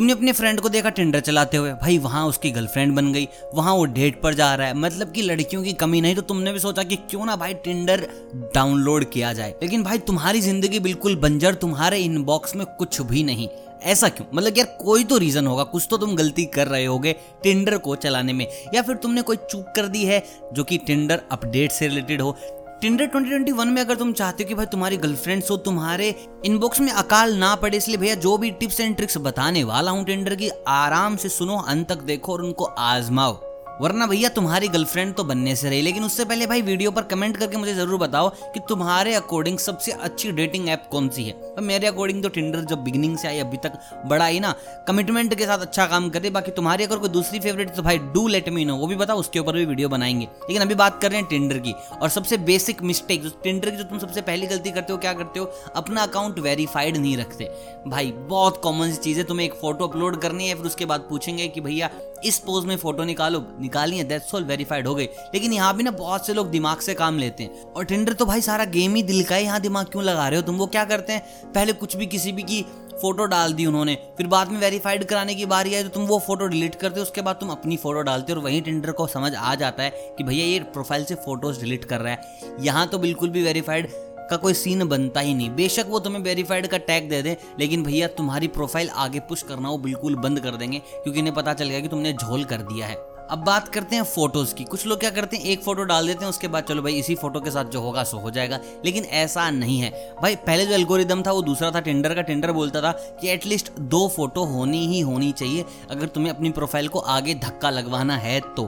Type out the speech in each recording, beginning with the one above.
तुमने अपने फ्रेंड को देखा टिंडर चलाते हुए? भाई, वहाँ उसकी गर्लफ्रेंड बन गई, वहाँ वो डेट पर जा रहा है। मतलब कि लड़कियों की कमी नहीं तो तुमने भी सोचा कि क्यों ना भाई टिंडर डाउनलोड किया जाए? लेकिन भाई, तुम्हारी ज़िंदगी बिल्कुल बंजर, तुम्हारे इनबॉक्स में कुछ भी नहीं। ऐसा क्यों? मतलब यार, कोई तो रीजन होगा, कुछ तो तुम गलती कर रहे होगे टेंडर को चलाने में। या फिर तुमने कोई चूक कर दी है जो कि टेंडर अपडेट से रिलेटेड हो? टिंडर 2021 में अगर तुम चाहते हो कि भाई तुम्हारी गर्लफ्रेंड्स हो, तुम्हारे इनबॉक्स में अकाल ना पड़े, इसलिए भैया जो भी टिप्स एंड ट्रिक्स बताने वाला हूँ टिंडर की, आराम से सुनो, अंत तक देखो और उनको आजमाओ। वरना भैया तुम्हारी गर्लफ्रेंड तो बनने से रही, लेकिन उससे पहले भाई वीडियो पर कमेंट करके मुझे ज़रूर बताओ कि तुम्हारे अकॉर्डिंग सबसे अच्छी डेटिंग ऐप कौन सी है। तो मेरे अकॉर्डिंग तो टिंडर जब बिगनिंग से आई, अभी तक बड़ा ही ना कमिटमेंट के साथ अच्छा काम करे, बाकी तुम्हारी अगर कोई दूसरी फेवरेट तो भाई डू लेट मी नो वो भी बताओ, उसके ऊपर भी वीडियो बनाएँगे। लेकिन अभी बात कर रहे हैं टिंडर की, और सबसे बेसिक मिस्टेक जो टिंडर की जो तुम सबसे पहली गलती करते हो, क्या करते हो? अपना अकाउंट वेरीफाइड नहीं रखते। भाई, बहुत कॉमन सी चीज़ है, तुम्हें एक फ़ोटो अपलोड करनी है, फिर उसके बाद पूछेंगे कि भैया इस पोज में फ़ोटो निकालो निकालिए दैट्स ऑल वेरीफाइड हो गई। लेकिन यहाँ भी ना बहुत से लोग दिमाग से काम लेते हैं। और टिंडर तो भाई सारा गेम ही दिल का है, यहाँ दिमाग क्यों लगा रहे हो तुम? वो क्या करते हैं? पहले कुछ भी किसी भी की फ़ोटो डाल दी उन्होंने, फिर बाद में वेरीफाइड कराने की बारी आई तो तुम वो फ़ोटो डिलीट करते हो, उसके बाद तुम अपनी फ़ोटो डालते हो और वहीं टेंडर को समझ आ जाता है कि भैया ये प्रोफ़ाइल से फ़ोटोज़ डिलीट कर रहा है। यहाँ तो बिल्कुल भी वेरीफाइड का कोई सीन बनता ही नहीं। बेशक वो तुम्हें वेरीफाइड का टैग दे दे, लेकिन भैया तुम्हारी प्रोफ़ाइल आगे पुश करना वो बिल्कुल बंद कर देंगे, क्योंकि इन्हें पता चल गया कि तुमने झोल कर दिया है। अब बात करते हैं फ़ोटोज़ की। कुछ लोग क्या करते हैं, एक फ़ोटो डाल देते हैं, उसके बाद चलो भाई इसी फ़ोटो के साथ जो होगा सो हो जाएगा। लेकिन ऐसा नहीं है। भाई पहले जो एल्गोरिदम था, वो दूसरा था टेंडर का। टेंडर बोलता था कि एटलीस्ट दो फ़ोटो होनी ही होनी चाहिए, अगर तुम्हें अपनी प्रोफ़ाइल को आगे धक्का लगवाना है तो।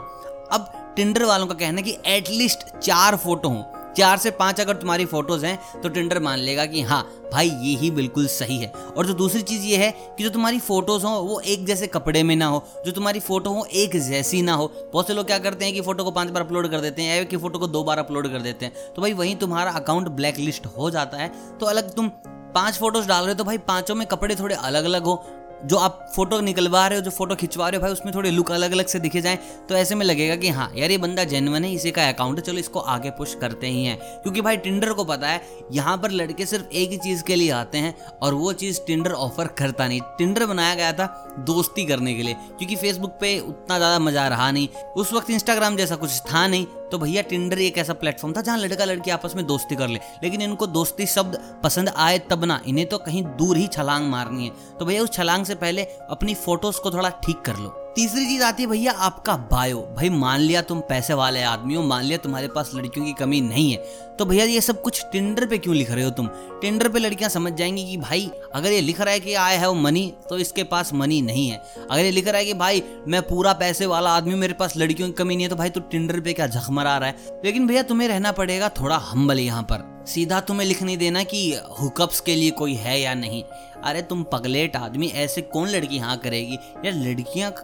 अब टिंडर वालों का कहना है कि एटलीस्ट चार फ़ोटो हों। चार से पाँच अगर तुम्हारी फ़ोटोज़ हैं तो टेंडर मान लेगा कि हाँ भाई, ये ही बिल्कुल सही है। और जो दूसरी चीज़ ये है कि जो तुम्हारी फ़ोटोज़ हो, वो एक जैसे कपड़े में ना हो, जो तुम्हारी फ़ोटो हो, एक जैसी ना हो। बहुत से लोग क्या करते हैं कि फ़ोटो को पाँच बार अपलोड कर देते हैं, या कि फ़ोटो को दो बार अपलोड कर देते हैं। तो भाई, वहीं तुम्हारा अकाउंट ब्लैक लिस्ट हो जाता है। तो अलग तुम पाँच फ़ोटोज़ डाल रहे हो तो भाई, पाँचों में कपड़े थोड़े अलग अलग हो। जो आप फ़ोटो निकलवा रहे हो, जो फ़ोटो खिंचवा रहे हो भाई, उसमें थोड़े लुक अलग अलग से दिखे जाए तो ऐसे में लगेगा कि हाँ यार ये बंदा जेनवन है, इसी का अकाउंट है, चलो इसको आगे पुश करते ही हैं। क्योंकि भाई टिंडर को पता है, यहाँ पर लड़के सिर्फ़ एक ही चीज़ के लिए आते हैं, और वो चीज़ टिंडर ऑफ़र करता नहीं। टिंडर बनाया गया था दोस्ती करने के लिए, क्योंकि फेसबुक पे उतना ज़्यादा मज़ा रहा नहीं। उस वक्त इंस्टाग्राम जैसा कुछ था नहीं तो भैया टिंडर एक ऐसा प्लेटफॉर्म था जहाँ लड़का लड़की आपस में दोस्ती कर ले। लेकिन इनको दोस्ती शब्द पसंद आए तब ना, इन्हें तो कहीं दूर ही छलांग मारनी है। तो भैया उस छलांग से पहले अपनी फ़ोटोज़ को थोड़ा ठीक कर लो। तीसरी चीज़ आती है, भैया, आपका बायो। भाई, मान लिया तुम पैसे वाले आदमी हो, मान लिया तुम्हारे पास लड़कियों की कमी नहीं है तो भैया, ये सब कुछ टेंडर पे क्यों लिख रहे हो तुम? टेंडर पे लड़कियाँ समझ जाएँगी कि, भाई, अगर ये लिख रहा है कि आई हैव मनी तो इसके पास मनी नहीं है। अगर ये लिख रहा है कि, भाई, मैं पूरा पैसे वाला आदमी मेरे पास लड़कियों की कमी नहीं है तो भाई तो टिंडर पे क्या झकमरा रहा है? लेकिन भैया, तुम्हें रहना पड़ेगा थोड़ा हम्बल यहाँ पर। सीधा तुम्हें लिख नहीं देना कि हुकअप्स के लिए कोई है या नहीं। अरे, तुम पगलेट आदमी, ऐसे कौन लड़की यहाँ करेगी? यार लड़कियाँ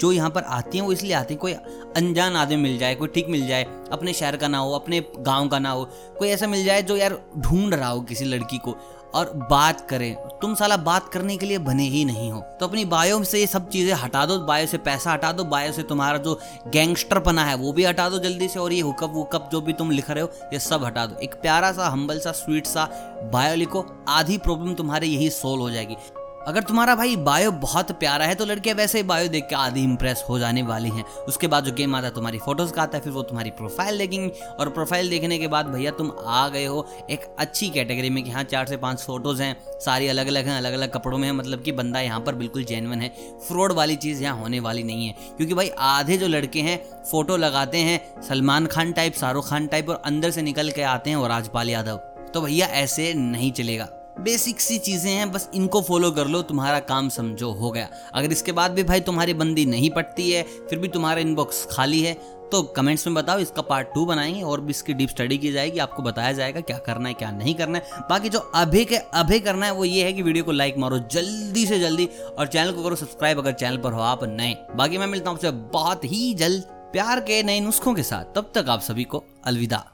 जो यहाँ पर आती हैं, वो इसलिए आती हैं, कोई अनजान आदमी मिल जाए, कोई ठीक मिल जाए, अपने शहर का ना हो, अपने गाँव का ना हो, कोई ऐसा मिल जाए जो यार ढूंढ रहा हो किसी लड़की को। और बात करें। तुम साला बात करने के लिए बने ही नहीं हो। तो अपनी बायो से ये सब चीज़ें हटा दो, बायो से पैसा हटा दो, बायो से तुम्हारा जो गैंगस्टर बना है, वो भी हटा दो जल्दी से और ये हुकअप वुकअप जो भी तुम लिख रहे हो, ये सब हटा दो। एक प्यारा सा हम्बल सा स्वीट सा बायो लिखो, आधी प्रॉब्लम तुम्हारी यही सोल्व हो जाएगी। अगर तुम्हारा भाई बायो बहुत प्यारा है तो लड़कियाँ वैसे ही बायो देख के आधी इंप्रेस हो जाने वाली हैं। उसके बाद जो गेम आता है तुम्हारी फ़ोटोज़ का आता है, फिर वो तुम्हारी प्रोफ़ाइल देखेंगे। और प्रोफ़ाइल देखने के बाद भैया तुम आ गए हो एक अच्छी कैटेगरी में कि हाँ चार से पाँच फ़ोटोज़ हैं, सारी अलग अलग हैं अलग अलग कपड़ों में है मतलब कि बंदा यहाँ पर बिल्कुल जेनवन है। फ्रॉड वाली चीज़ यहाँ होने वाली नहीं है। क्योंकि भाई आधे जो लड़के हैं फ़ोटो लगाते हैं, सलमान खान टाइप शाहरुख खान टाइप और अंदर से निकल के आते हैं और राजपाल यादव। तो भैया ऐसे नहीं चलेगा। बेसिक सी चीज़ें हैं, बस इनको फॉलो कर लो, तुम्हारा काम समझो, हो गया। अगर इसके बाद भी भाई तुम्हारी बंदी नहीं पटती है, फिर भी तुम्हारा इनबॉक्स खाली है तो कमेंट्स में बताओ, इसका पार्ट टू बनाएँगे और भी इसकी डीप स्टडी की जाएगी, आपको बताया जाएगा क्या करना है, क्या नहीं करना है। बाकी जो अभी के, अभी करना है, वो ये है कि वीडियो को लाइक मारो जल्दी से जल्दी और चैनल को करो सब्सक्राइब अगर चैनल पर हो आप नए। बाकी मैं मिलता हूँ आपसे बहुत ही जल्द प्यार के नए नुस्खों के साथ। तब तक आप सभी को अलविदा।